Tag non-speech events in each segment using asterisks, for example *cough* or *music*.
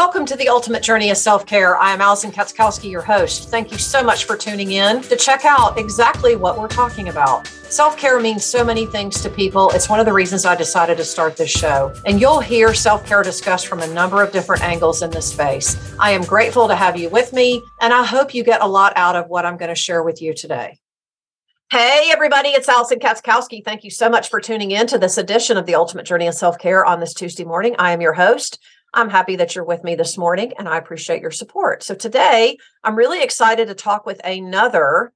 Welcome to the Ultimate Journey of Self Care. I am Allison Katskowski, your host. Thank you so much for tuning in to check out exactly what we're talking about. Self care means so many things to people. It's one of the reasons I decided to start this show. And you'll hear self care discussed from a number of different angles in this space. I am grateful to have you with me, and I hope you get a lot out of what I'm going to share with you today. Hey, everybody, it's Allison Katskowski. Thank you so much for tuning in to this edition of the Ultimate Journey of Self Care on this Tuesday morning. I am your host. I'm happy that you're with me this morning and I appreciate your support. So today I'm really excited to talk with another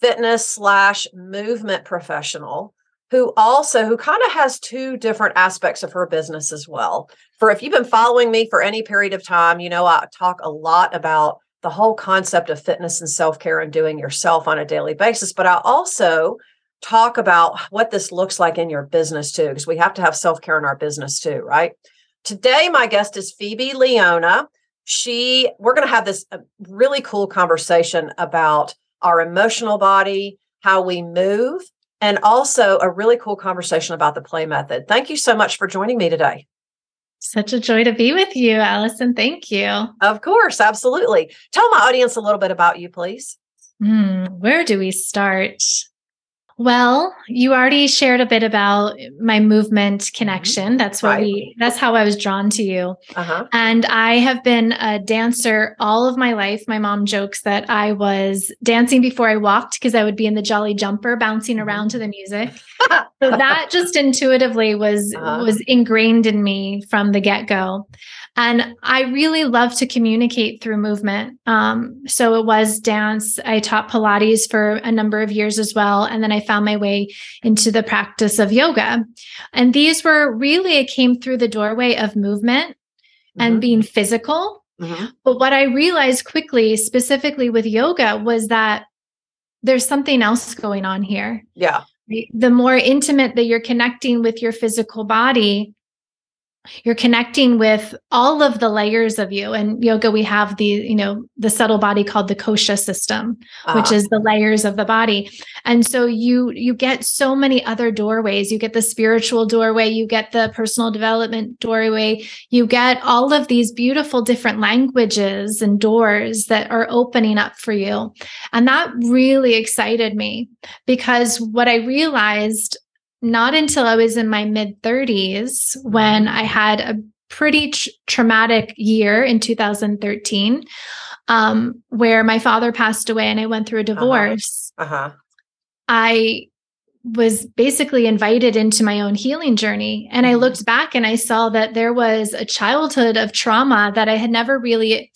fitness slash movement professional who also who kind of has two different aspects of her business as well. For if you've been following me for any period of time, you know I talk a lot about the whole concept of fitness and self-care and doing yourself on a daily basis, but I also talk about what this looks like in your business too because we have to have self-care in our business too, right? Today, my guest is Phoebe Leona. She, we're going to have this uh, really cool conversation about our emotional body, how we move, and also a really cool conversation about the play method. Thank you so much for joining me today. Such a joy to be with you, Allison. Thank you. Of course, absolutely. Tell my audience a little bit about you, please. Hmm, where do we start? Well, you already shared a bit about my movement mm-hmm. connection. That's what right. we that's how I was drawn to you. Uh-huh. And I have been a dancer all of my life. My mom jokes that I was dancing before I walked because I would be in the jolly jumper bouncing mm-hmm. around to the music. *laughs* so that just intuitively was uh-huh. was ingrained in me from the get-go. And I really love to communicate through movement. Um, so it was dance. I taught Pilates for a number of years as well. And then I found my way into the practice of yoga. And these were really, it came through the doorway of movement mm-hmm. and being physical. Mm-hmm. But what I realized quickly, specifically with yoga, was that there's something else going on here. Yeah. The more intimate that you're connecting with your physical body, you're connecting with all of the layers of you. And yoga we have the you know the subtle body called the kosha system uh-huh. which is the layers of the body. And so you you get so many other doorways. You get the spiritual doorway. You get the personal development doorway. You get all of these beautiful different languages and doors that are opening up for you. And that really excited me because what i realized not until I was in my mid 30s when I had a pretty tr- traumatic year in 2013 um, where my father passed away and I went through a uh-huh. divorce. Uh-huh. Uh-huh. I was basically invited into my own healing journey. And I mm-hmm. looked back and I saw that there was a childhood of trauma that I had never really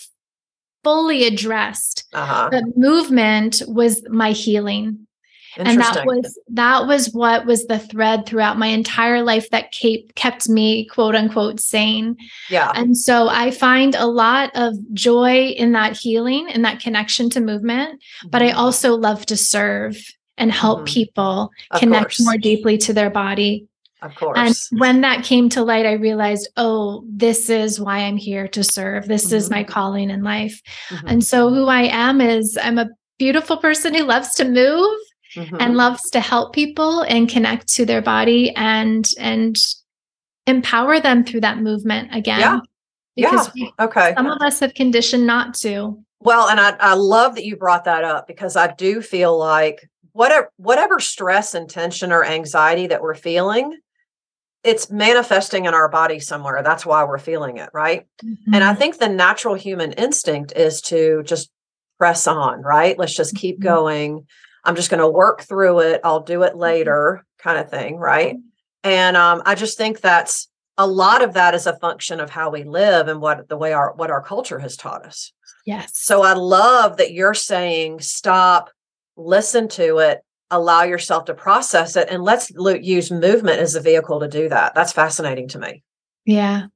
fully addressed. Uh-huh. The movement was my healing and that was that was what was the thread throughout my entire life that kept kept me quote unquote sane yeah and so i find a lot of joy in that healing and that connection to movement mm-hmm. but i mm-hmm. also love to serve and help mm-hmm. people of connect course. more deeply to their body of course. And when that came to light, I realized, oh, this is why I'm here to serve. This mm-hmm. is my calling in life. Mm-hmm. And so, who I am is I'm a beautiful person who loves to move mm-hmm. and loves to help people and connect to their body and and empower them through that movement again. Yeah. Because yeah. We, okay. Some of us have conditioned not to. Well, and I, I love that you brought that up because I do feel like whatever whatever stress and tension or anxiety that we're feeling, it's manifesting in our body somewhere. That's why we're feeling it, right? Mm-hmm. And I mm-hmm. think the natural human instinct is to just press on, right? Let's just keep mm-hmm. going. I'm just going to work through it. I'll do it mm-hmm. later, kind of thing. Right. And um, I just think that's a lot of that is a function of how we live and what the way our what our culture has taught us. Yes. So I love that you're saying stop, listen to it, allow yourself to process it, and let's use movement as a vehicle to do that. That's fascinating to me. Yeah.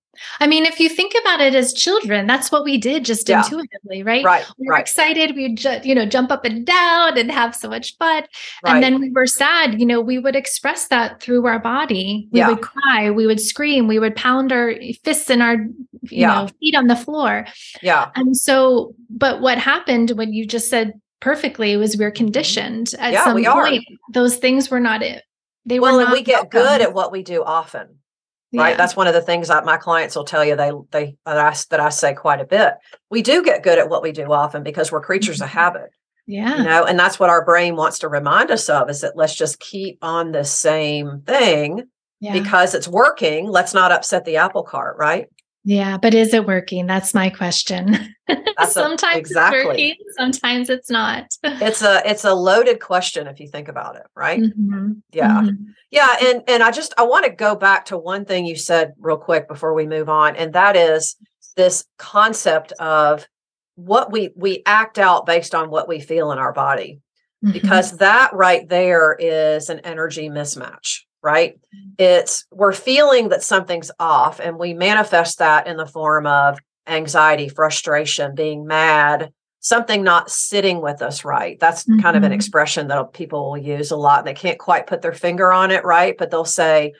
I mean, if you think about it as children, that's what we did just yeah. intuitively, right? Right. We were right. excited. We just, you know, jump up and down and have so much fun. Right. And then we were sad. You know, we would express that through our body. We yeah. would cry. We would scream. We would pound our fists and our, you yeah. know, feet on the floor. Yeah. And so, but what happened when you just said perfectly was we we're conditioned at yeah, some point. Are. Those things were not it. They well, were and we get welcome. good at what we do often right? That's one of the things that my clients will tell you. They they that I, that I say quite a bit. We do get good at what we do often because we're creatures mm-hmm. of habit yeah. you know and that's what our brain wants to remind us of is that let's just keep on the same thing yeah. because it's working. Let's not upset the apple cart right yeah, but is it working? That's my question. *laughs* That's sometimes a, exactly. it's working, sometimes it's not. *laughs* it's a it's a loaded question if you think about it, right? Mm-hmm. Yeah. Mm-hmm. Yeah, and and I just I want to go back to one thing you said real quick before we move on and that is this concept of what we we act out based on what we feel in our body. Mm-hmm. Because that right there is an energy mismatch right? It's we're feeling that something's off, and we manifest that in the form of anxiety, frustration, being mad, something not sitting with us right. That's mm-hmm. kind of an mm-hmm. expression that people will use a lot. They can't quite put their finger on it, right? But they'll say,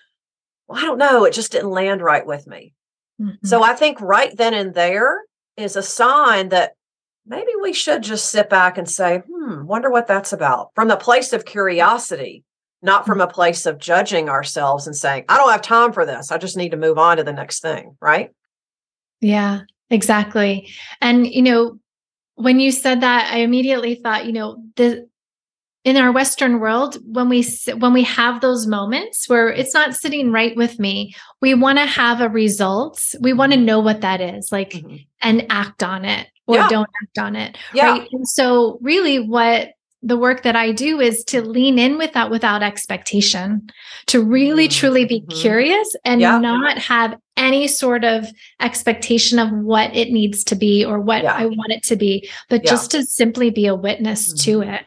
well, I don't know, it just didn't land right with me. Mm-hmm. So I think right then and there is a sign that maybe we should just sit back and say, hmm, wonder what that's about from the place of curiosity not from a place of judging ourselves and saying, I don't have time for this. I just need to move on to the next thing. Right. Yeah, exactly. And, you know, when you said that, I immediately thought, you know, the, in our western world when we when we have those moments where it's not sitting right with me we want to have a result we want to mm-hmm. know what that is like mm-hmm. and act on it or yeah. don't act on it yeah. right and so really what the work that I do is to lean in with that without expectation, to really mm-hmm. truly be mm-hmm. curious and yeah. not have any sort of expectation of what it needs to be or what yeah. I want it to be, but yeah. just to simply be a witness mm-hmm. to it.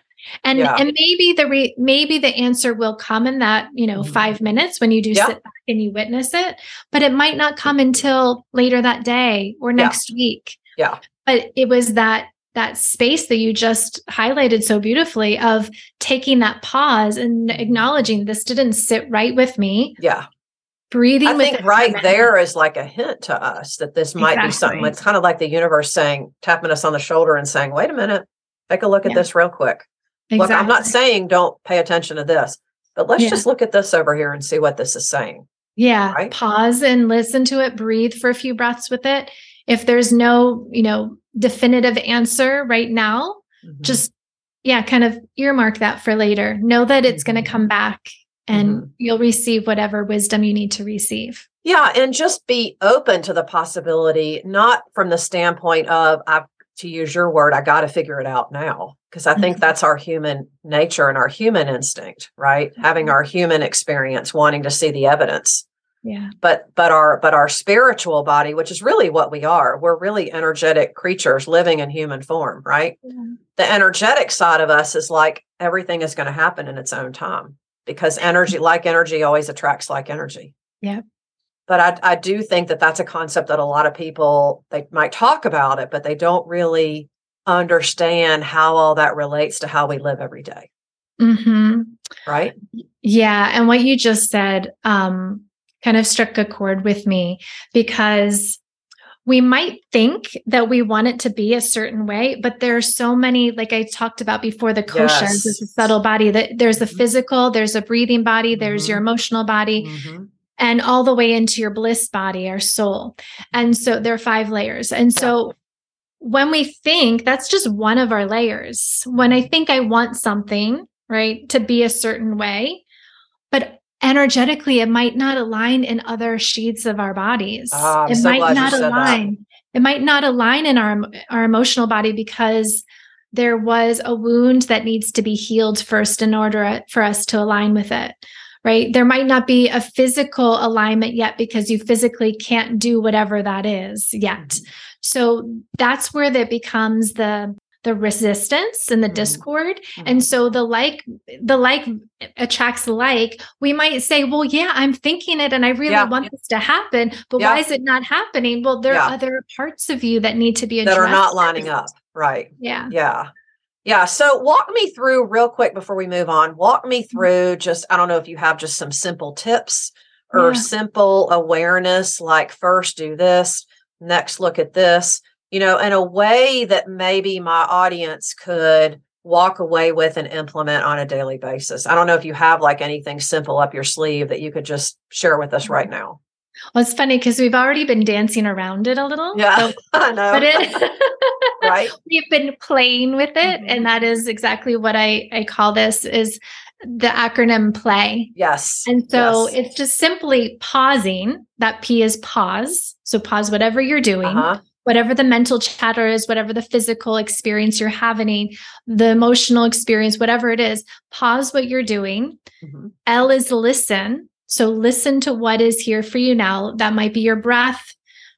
And and maybe the re- maybe the answer will come in that, you know, mm-hmm. 5 minutes when you do sit back and you witness it, but it might not come until later that day or next week. Yeah. But it was that that space that you just highlighted so beautifully of taking that pause and mm-hmm. acknowledging this didn't sit right with me. Yeah. Breathing I think right there is like a hint to us that this might exactly. be something. It's kind of like the universe saying, tapping us on the shoulder and saying, wait a minute, take a look at yeah. this real quick. Exactly. Look, I'm not saying don't pay attention to this, but let's yeah. just look at this over here and see what this is saying. Yeah. Right? Pause and listen to it, breathe for a few breaths with it. If there's no, you know, definitive answer right now, mm-hmm. just yeah, kind of earmark that for later. Know that it's mm-hmm. going to come back and mm-hmm. you'll receive whatever wisdom you need to receive. Yeah, and just be open to the possibility, not from the standpoint of I to use your word, I got to figure it out now because I think mm-hmm. that's our human nature and our human instinct, right? Having mm-hmm. our human experience, wanting to see the evidence yeah but but our but our spiritual body which is really what we are we're really energetic creatures living in human form right yeah. the energetic side of us is like everything is going to happen in its own time because energy like energy always attracts like energy yeah but I, I do think that that's a concept that a lot of people they might talk about it but they don't really understand how all that relates to how we live every day. Mm-hmm. right yeah and what you just said um kind of struck a chord with me because we might think that we want it to be a certain way, but there are so many, like I talked about before, the koshas yes. is a subtle body that there's a mm-hmm. physical, there's a breathing body, there's mm-hmm. your emotional body, mm-hmm. and all the way into your bliss body, our soul. And so there are five layers. And so yeah. when we think that's just one of our layers, when I think I want something, right, to be a certain way, but energetically it might not align in other sheets of our bodies oh, it so might not align that. it might not align in our our emotional body because there was a wound that needs to be healed first in order for us to align with it right there might not be a physical alignment yet because you physically can't do whatever that is yet mm-hmm. so that's where that becomes the the resistance and the mm-hmm. discord mm-hmm. and so the like the like attracts like we might say well yeah i'm thinking it and i really yeah. want this to happen but yeah. why is it not happening well there yeah. are other parts of you that need to be addressed that are not lining up right yeah yeah yeah so walk me through real quick before we move on walk me mm-hmm. through just i don't know if you have just some simple tips or simple awareness like first do this next look at this you know, in a way that maybe my audience could walk away with and implement on a daily basis. I don't know if you have like anything simple up your sleeve that you could just share with us right now. Well, it's funny because we've already been dancing around it a little. Yeah, so, *laughs* I know. But it, *laughs* right. *laughs* We've been playing with it, mm-hmm. and that is exactly what I I call this is the acronym play. Yes. And so yes. it's just simply pausing. That P is pause. So pause whatever you're doing. Uh-huh whatever the mental chatter is, whatever the physical experience you're having, the emotional experience, whatever it is, pause what you're doing. Mm-hmm. L is listen. So listen to what is here for you now. That might be your breath.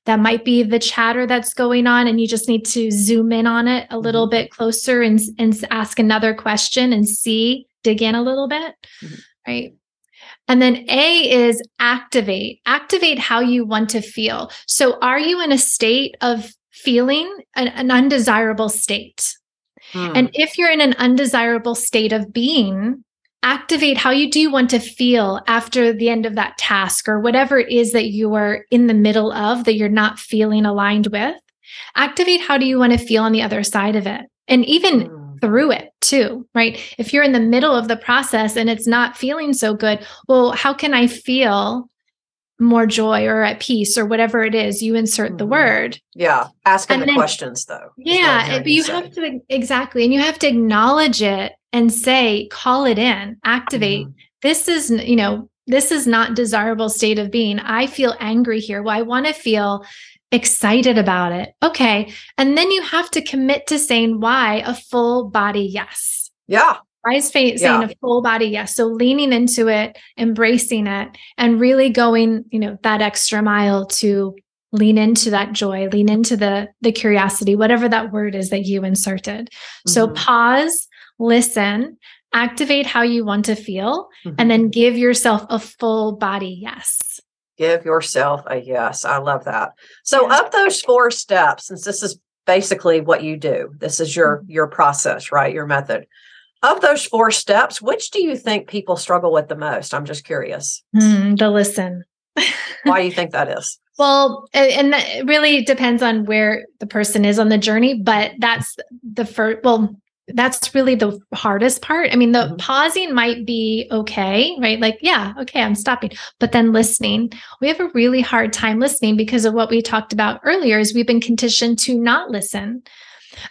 That might be the chatter that's going on, and you just need to zoom in on it a little mm-hmm. bit closer and, and ask another question and see, dig in a little bit. Mm-hmm. Right. And then A is activate, activate how you want to feel. So, are you in a state of feeling an, an undesirable state? Hmm. And if you're in an undesirable state of being, activate how you do want to feel after the end of that task or whatever it is that you are in the middle of that you're not feeling aligned with. Activate how do you want to feel on the other side of it? And even hmm through it too, right? If you're in the middle of the process and it's not feeling so good, well, how can I feel more joy or at peace or whatever it is you insert mm-hmm. the word yeah asking and the then, questions though yeah but you say. have to exactly and you have to acknowledge it and say call it in activate mm-hmm. this is you know this is not desirable state of being i feel angry here well i want to feel excited about it. Okay. And then you have to commit to saying why a full body yes. Yeah. Why is saying yeah. a full body yes? So leaning into it, embracing it, and really going, you know, that extra mile to lean into that joy, lean into the the curiosity, whatever that word is that you inserted. Mm-hmm. So pause, listen, activate how you want to feel, mm-hmm. and then give yourself a full body yes. Give yourself a yes. I love that. So of those four steps, since this is basically what you do, this is your mm-hmm. your process, right? Your method. Of those four steps, which do you think people struggle with the most? I'm just curious. Mm, the listen. *laughs* Why do you think that is? Well, and that really depends on where the person is on the journey, but that's the first. Well, that's really the hardest part. I mean, the mm-hmm. pausing might be okay, right? Like, yeah, okay, I'm stopping. But then listening, we have a really hard time listening because of what we talked about earlier is we've been conditioned to not listen.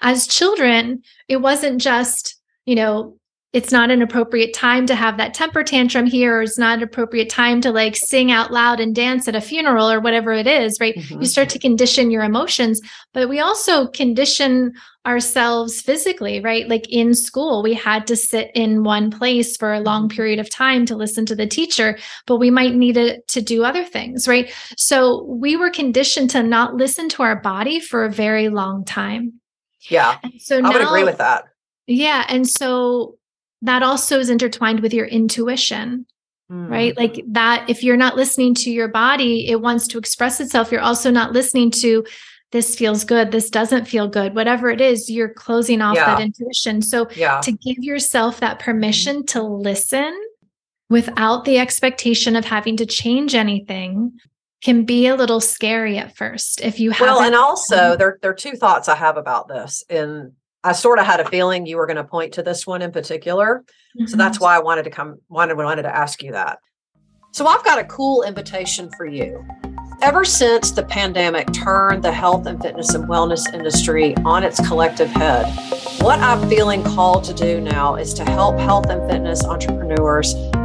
As children, it wasn't just, you know, it's not an appropriate time to have that temper tantrum here or it's not an appropriate time to like sing out loud and dance at a funeral or whatever it is right? Mm-hmm. you start to condition your emotions but we also condition ourselves physically right? Like in school we had to sit in one place for a long mm-hmm. period of time to listen to the teacher but we might need it to do other things right? So we were conditioned to not listen to our body for a very long time. Yeah. So now, i would agree with that. Yeah and so that also is intertwined with your intuition mm. right like that if you're not listening to your body it wants to express itself you're also not listening to this feels good this doesn't feel good whatever it is you're closing off yeah. that intuition so yeah. to give yourself that permission to listen without the expectation of having to change anything can be a little scary at first if you have well and also there, there are two thoughts i have about this in I sort of had a feeling you were going to point to this one in particular. Mm-hmm. So that's mm-hmm. why I wanted to come wanted wanted to ask you that. So I've got a cool invitation for you. Ever since the pandemic turned the health and fitness and wellness industry on its collective head, what I'm feeling called to do now is to help health and fitness entrepreneurs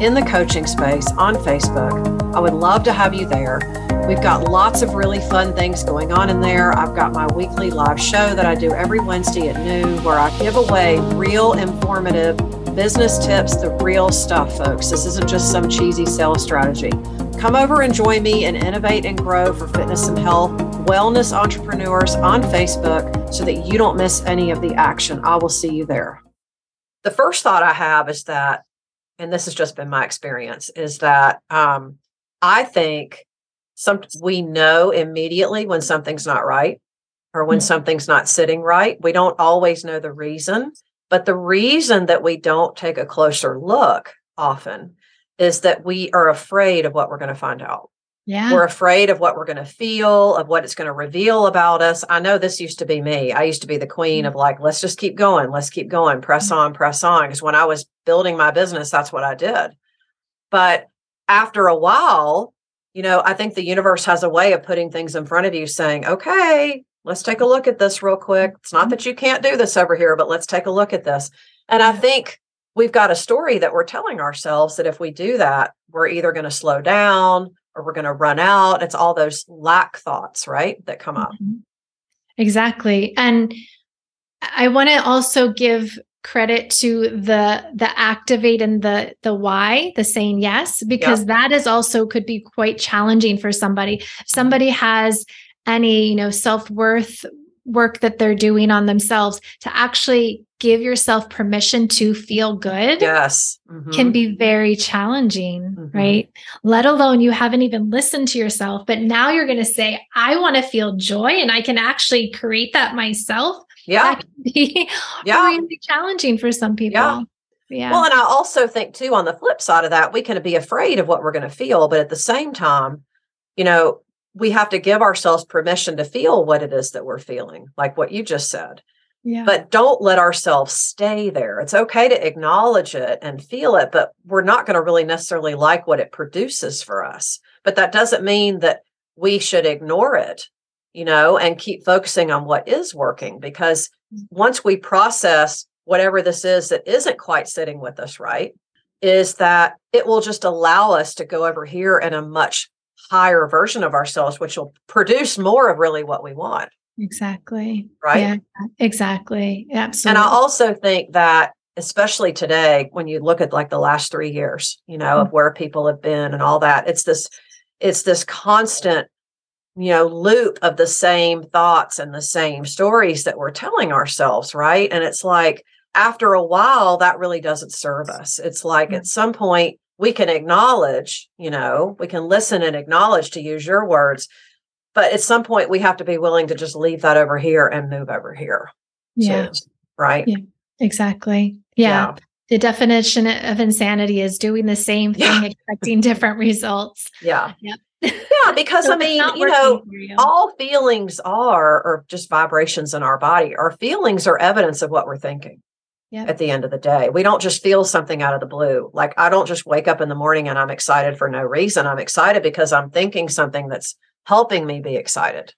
in the coaching space on Facebook. I would love to have you there. We've got lots of really fun things going on in there. I've got my weekly live show that I do every Wednesday at noon where I give away real informative business tips, the real stuff, folks. This isn't just some cheesy sales strategy. Come over and join me and innovate and grow for fitness and health, wellness entrepreneurs on Facebook so that you don't miss any of the action. I will see you there. The first thought I have is that, and this has just been my experience, is that um, I think some we know immediately when something's not right or when mm-hmm. something's not sitting right. We don't always know the reason, but the reason that we don't take a closer look often is that we are afraid of what we're going to find out. Yeah. We're afraid of what we're going to feel, of what it's going to reveal about us. I know this used to be me. I used to be the queen mm-hmm. of like, let's just keep going, let's keep going, press mm-hmm. on, press on. Because when I was building my business, that's what I did. But after a while, you know, I think the universe has a way of putting things in front of you saying, okay, let's take a look at this real quick. It's not mm-hmm. that you can't do this over here, but let's take a look at this. And I think we've got a story that we're telling ourselves that if we do that, we're either going to slow down or we're going to run out. It's all those lack thoughts, right? That come up. Mm-hmm. Exactly. And I want to also give credit to the the activate and the the why the saying yes because yep. that is also could be quite challenging for somebody somebody has any you know self-worth work that they're doing on themselves to actually give yourself permission to feel good yes mm-hmm. can be very challenging mm-hmm. right let alone you haven't even listened to yourself but now you're going to say i want to feel joy and i can actually create that myself yeah that can be *laughs* yeah. really challenging for some people yeah yeah. Well, and I also think too, on the flip side of that, we can be afraid of what we're going to feel, but at the same time, you know, we have to give ourselves permission to feel what it is that we're feeling, like what you just said. Yeah. But don't let ourselves stay there. It's okay to acknowledge it and feel it, but we're not going to really necessarily like what it produces for us. But that doesn't mean that we should ignore it, you know, and keep focusing on what is working because mm. once we process whatever this is that isn't quite sitting with us right, is that it will just allow us to go over here in a much higher version of ourselves, which will produce more of really what we want. Exactly. Right. Yeah, exactly. Absolutely. And I also think that, especially today, when you look at like the last three years, you know, mm-hmm. of where people have been and all that, it's this, it's this constant, you know, loop of the same thoughts and the same stories that we're telling ourselves. Right. And it's like, after a while, that really doesn't serve us. It's like mm-hmm. at some point, we can acknowledge, you know, we can listen and acknowledge to use your words. But at some point, we have to be willing to just leave that over here and move over here. Yeah. right. Yeah. Exactly. Yeah. yeah. The definition of insanity is doing the same thing, yeah. expecting different results. Yeah. Yep. yeah, because so I mean, you know, you. all feelings are, or just vibrations in our body, our feelings are evidence of what we're thinking yep. at the end of the day. We don't just feel something out of the blue. Like I don't just wake up in the morning and I'm excited for no reason. I'm excited because I'm thinking something that's helping me be excited.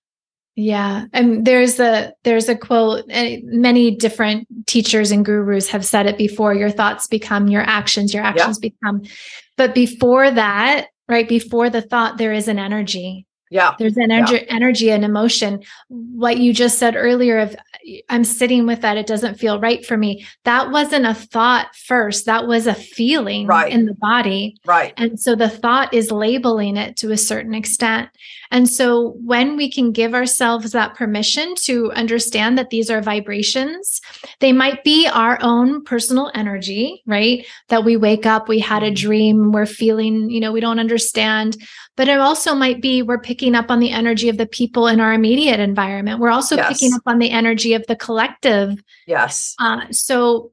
Yeah, and there's a there's a quote. Many different teachers and gurus have said it before. Your thoughts become your actions. Your actions yep. become. But before that, right before the thought, there is an energy yeah there's an energy yeah. energy and emotion what you just said earlier of i'm sitting with that it doesn't feel right for me that wasn't a thought first that was a feeling right. in the body right and so the thought is labeling it to a certain extent and so when we can give ourselves that permission to understand that these are vibrations they might be our own personal energy right that we wake up we had a mm-hmm. dream we're feeling you know we don't understand but it also might be we're picking up on the energy of the people in our immediate environment. We're also yes. picking up on the energy of the collective. Yes. Uh, so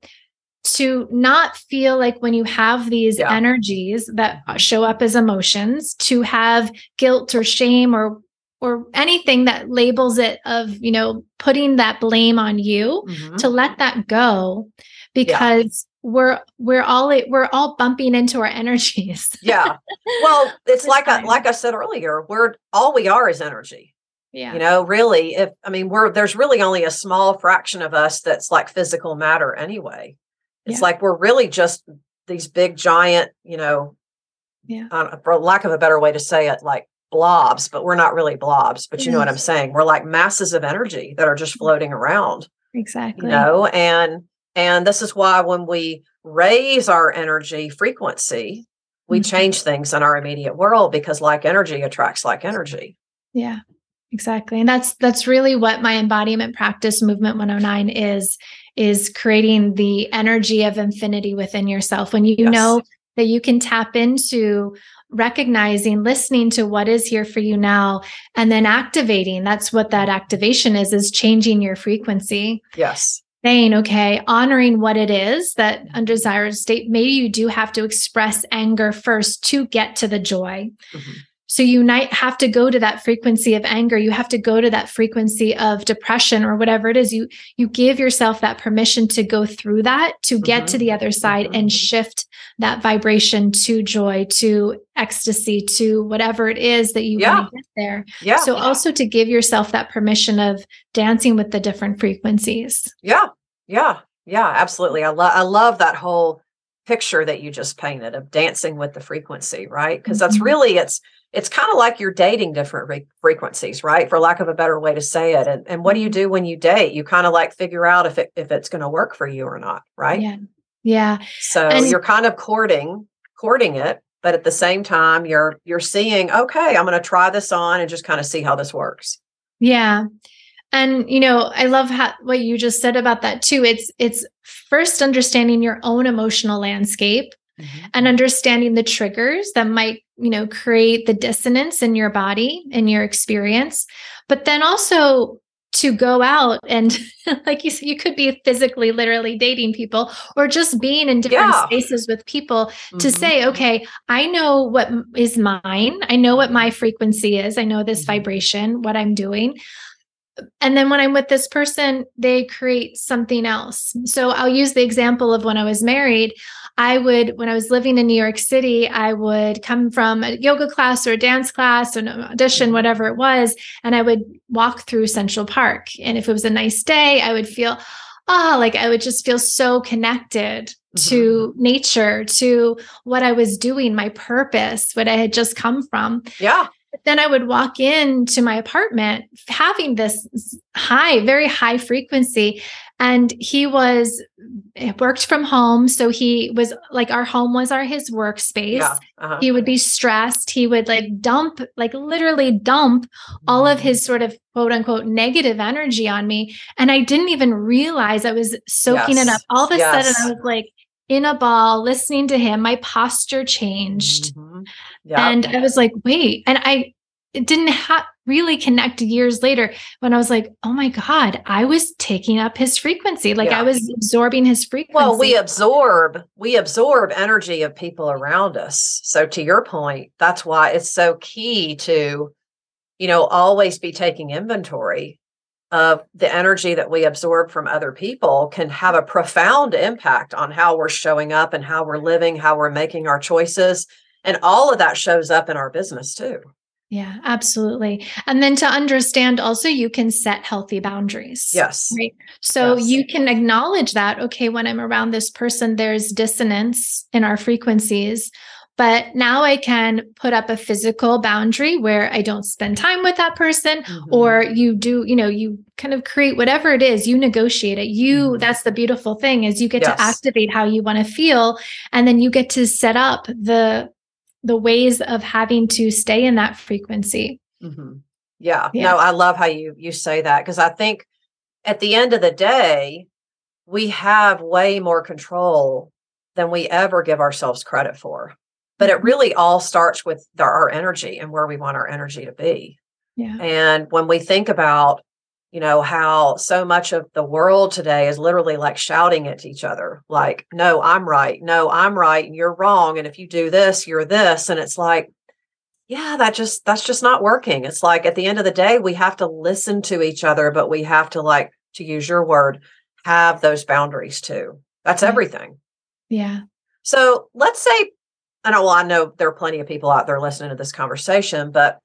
to not feel like when you have these yeah. energies that show up as emotions, to have guilt or shame or or anything that labels it of you know putting that blame on you mm-hmm. to let that go because we're we're all we're all bumping into our energies. *laughs* yeah. Well, it's like I, like I said earlier, we're all we are is energy. Yeah. You know, really, if I mean, we're there's really only a small fraction of us that's like physical matter anyway. It's yeah. like we're really just these big giant, you know, yeah. Uh, for lack of a better way to say it, like blobs, but we're not really blobs. But you yes. know what I'm saying? We're like masses of energy that are just floating around. Exactly. You know, and and this is why when we raise our energy frequency, we mm-hmm. change things in our immediate world because like energy attracts like energy. Yeah. Exactly. And that's that's really what my embodiment practice movement 109 is is creating the energy of infinity within yourself when you yes. know that you can tap into recognizing, listening to what is here for you now, and then activating. That's what that activation is, is changing your frequency. Yes. Saying, okay, honoring what it is that undesired state. Maybe you do have to express anger first to get to the joy. Mm-hmm. So you might have to go to that frequency of anger. You have to go to that frequency of depression or whatever it is. You you give yourself that permission to go through that to get mm-hmm. to the other side mm-hmm. and shift that vibration to joy, to ecstasy, to whatever it is that you yeah. want to get there. Yeah. So yeah. also to give yourself that permission of dancing with the different frequencies. Yeah. Yeah. Yeah, absolutely. I love I love that whole picture that you just painted of dancing with the frequency, right? Because mm-hmm. that's really it's it's kind of like you're dating different re- frequencies, right? For lack of a better way to say it. And, and what do you mm-hmm. do when you date? You kind of like figure out if it if it's going to work for you or not, right? Yeah. Yeah. So and- you're kind of courting courting it, but at the same time you're you're seeing, okay, I'm going to try this on and just kind of see how this works. Yeah. And you know, I love how, what you just said about that too. It's it's first understanding your own emotional landscape mm-hmm. and understanding the triggers that might you know create the dissonance in your body in your experience but then also to go out and *laughs* like you said you could be physically literally dating people or just being in different yeah. spaces with people mm-hmm. to say okay i know what is mine i know what my frequency is i know this mm-hmm. vibration what i'm doing and then when i'm with this person they create something else so i'll use the example of when i was married I would, when I was living in New York City, I would come from a yoga class or a dance class or an audition, mm-hmm. whatever it was, and I would walk through Central Park. And if it was a nice day, I would feel, ah, oh, like I would just feel so connected mm-hmm. to nature, to what I was doing, my purpose, what I had just come from. Yeah then I would walk into my apartment having this high, very high frequency. And he was worked from home. So he was like our home was our his workspace. Yeah, uh-huh. He would be stressed. He would like dump, like literally dump all of his sort of quote unquote negative energy on me. And I didn't even realize I was soaking yes. it up. All of a yes. sudden I was like, in a ball listening to him my posture changed mm-hmm. yep. and i was like wait and i it didn't have really connect years later when i was like oh my god i was taking up his frequency like yeah. i was absorbing his frequency well we absorb we absorb energy of people around us so to your point that's why it's so key to you know always be taking inventory of the energy that we absorb from other people can have a profound impact on how we're showing up and how we're living, how we're making our choices. And all of that shows up in our business too. Yeah, absolutely. And then to understand also, you can set healthy boundaries. Yes. Right. So yes. you can acknowledge that, okay, when I'm around this person, there's dissonance in our frequencies. But now I can put up a physical boundary where I don't spend time with that person, mm-hmm. or you do, you know, you kind of create whatever it is, you negotiate it. You, mm-hmm. that's the beautiful thing is you get yes. to activate how you want to feel. And then you get to set up the the ways of having to stay in that frequency. Mm-hmm. Yeah. yeah. No, I love how you you say that because I think at the end of the day, we have way more control than we ever give ourselves credit for but it really all starts with the, our energy and where we want our energy to be yeah and when we think about you know how so much of the world today is literally like shouting at each other like no i'm right. No i'm right. And you're wrong. And if you do this you're this. And it's like yeah that just that's just not working. It's like at the end of the day we have to listen to each other but we have to like to use your word have those boundaries too. That's everything. Yeah. So let's say I know, well, I know there are plenty of people out there listening to this conversation, but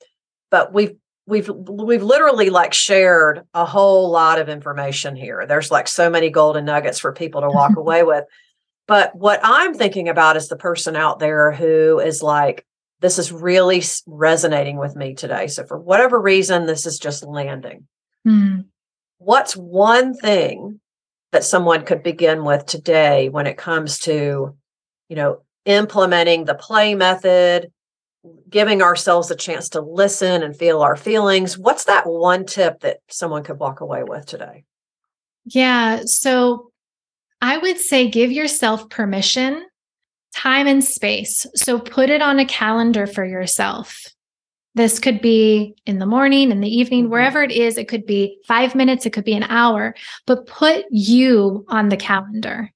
but we've we've we've literally like shared a whole lot of information here. There's like so many golden nuggets for people to walk *laughs* away with. But what I'm thinking about is the person out there who is like, this is really resonating with me today. So for whatever reason, this is just landing. Mm. What's one thing that someone could begin with today when it comes to, you know, implementing the play method, giving ourselves a chance to listen and feel our feelings. What's that one tip that someone could walk away with today? Yeah. So I would say give yourself permission time and space. So put it on a calendar for yourself. This could be in the morning, in the evening, Mhm. wherever it is. It could be five minutes, it could be an hour, but put you on the calendar.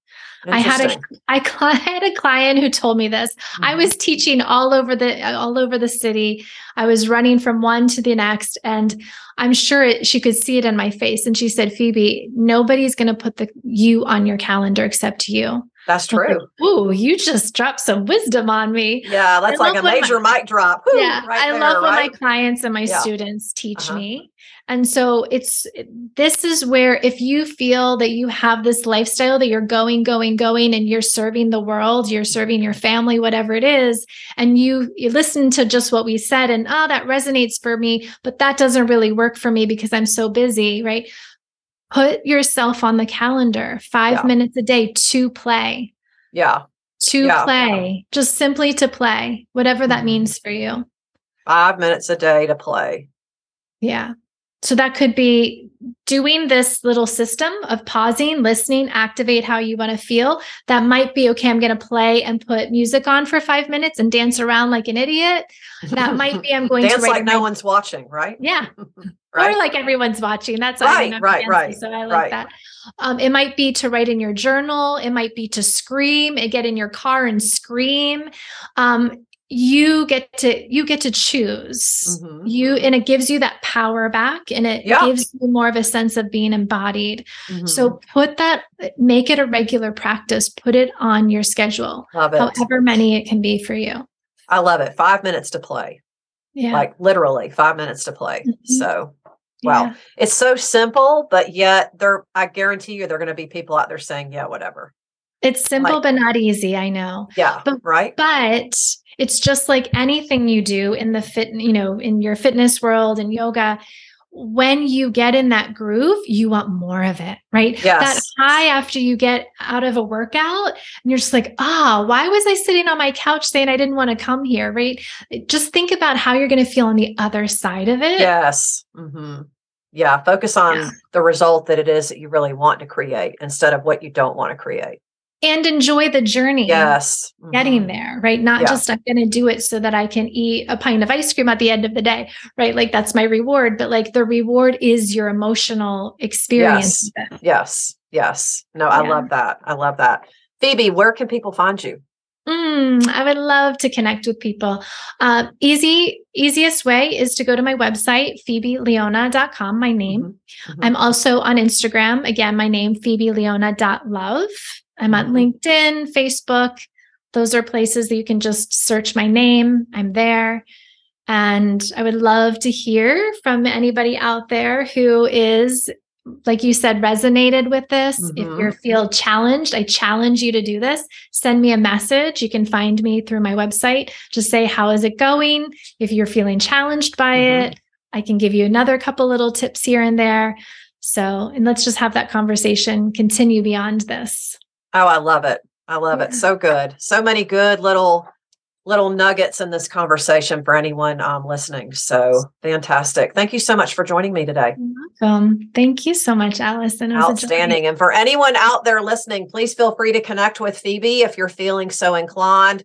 I had a Interesting. *laughs* I had a client who told me this. I Mhm. was teaching all over the all over the city. I was running from one to the next, and I'm sure it, she could see it in my face. And she said, "Phoebe, nobody's going to put the you on your calendar except you." That's I was like, true. Ooh, you just dropped some wisdom on me. Yeah, that's I like a major my- mic drop. Whew, yeah, right I there, love when right? my clients and my Yeah. students teach Uh-huh. me. And so it's this is where if you feel that you have this lifestyle that you're going going going and you're serving the world, you're serving your family whatever it is and you you listen to just what we said and oh that resonates for me, but that doesn't really work for me because I'm so busy, right? Put yourself on the calendar 5 Yeah. minutes a day to play yeah, to Yeah. play, just simply to play, whatever that Mhm. means for you. five minutes a day to play. Yeah. So that could be doing this little system of pausing, listening, activate how you want to feel. That might be okay. I'm going to play and put music on for five minutes and dance around like an idiot. That *laughs* might be I'm going dance to write like no my- one's watching, right? Yeah. *laughs* Right. Or like everyone's watching. That's Right, I mean, I'm right, fancy, right, So I like right. that. Um, it might be to write in your journal. It might be to scream and get in your car and scream. Um, you get to you get to choose Mhm. you and it gives you that power back and it Yeah. gives you more of a sense of being embodied Mhm. so put that make it a regular practice put it on your schedule love it. however many it can be for you I love it. Five minutes to play, yeah like literally five minutes to play. Mhm. So wow. yeah. it's so simple, but yet there, I guarantee you, there are going to be people out there saying, "Yeah, whatever." it's simple Like- but not easy i know Yeah, But- right. but it's just like anything you do in the fit you know in your fitness world and yoga when you get in that groove you want more of it right that high after you get out of a workout and you're just like ah why was i sitting on my couch saying i didn't want to come here right just think about how you're going to feel on the other side of it Yes. hmm Yeah. Focus on Yeah. the result that it is that you really want to create instead of what you don't want to create. And enjoy the journey Yes. getting Mhm. there, right? Not Yeah. just I'm going to do it so that I can eat a pint of ice cream at the end of the day, right? Like that's my reward, but like the reward is your emotional experience. it. Yes. Yes. No, I Yeah. love that. I love that. Phoebe, where can people find you? Mm, I would love to connect with people. Uh, easy, easiest way is to go to my website, phoebeleona.com, my name. Mhm. Mhm. I'm also on Instagram. Again, my name, phoebeleona.love. I'm on Mhm. LinkedIn, Facebook. Those are places that you can just search my name. I'm there. And I would love to hear from anybody out there who is, like you said, resonated with this. If Mhm. you feel challenged, I challenge you to do this. Send me a message. You can find me through my website. Just say, How is it going? If you're feeling challenged by Mhm. it, I can give you another couple little tips here and there. So, and let's just have that conversation continue beyond this. Oh, I love it. I love it. So good. So many good little little nuggets in this conversation for anyone um, listening. So fantastic. Thank you so much for joining me today. Welcome. Thank you so much, Allison. It was a joy. Outstanding. And for anyone out there listening, please feel free to connect with Phoebe if you're feeling so inclined.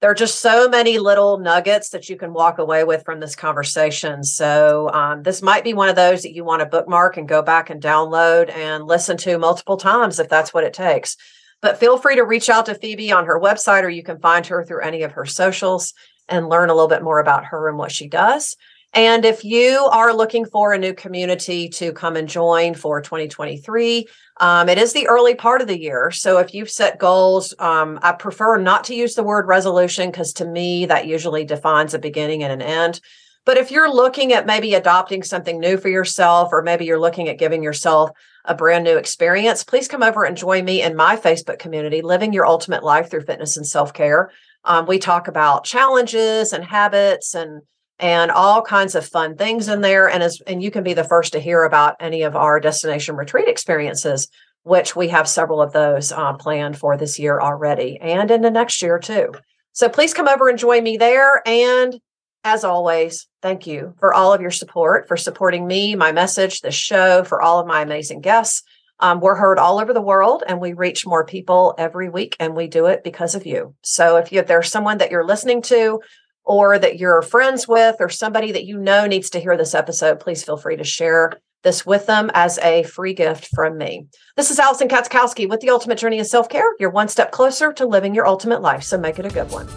There are just so many little nuggets that you can walk away with from this conversation. So, um, this might be one of those that you want to bookmark and go back and download and listen to multiple times if that's what it takes. But feel free to reach out to Phoebe on her website, or you can find her through any of her socials and learn a little bit more about her and what she does. And if you are looking for a new community to come and join for 2023, um, it is the early part of the year. So if you've set goals, um, I prefer not to use the word resolution because to me, that usually defines a beginning and an end. But if you're looking at maybe adopting something new for yourself, or maybe you're looking at giving yourself a brand new experience, please come over and join me in my Facebook community, Living Your Ultimate Life Through Fitness and Self Care. Um, we talk about challenges and habits and and all kinds of fun things in there. And as and you can be the first to hear about any of our destination retreat experiences, which we have several of those uh, planned for this year already and into next year too. So please come over and join me there. And as always, thank you for all of your support, for supporting me, my message, the show, for all of my amazing guests. Um, we're heard all over the world and we reach more people every week, and we do it because of you. So if, you, if there's someone that you're listening to, or that you're friends with, or somebody that you know needs to hear this episode, please feel free to share this with them as a free gift from me. This is Allison Katzkowski with the Ultimate Journey of Self Care. You're one step closer to living your ultimate life. So make it a good one.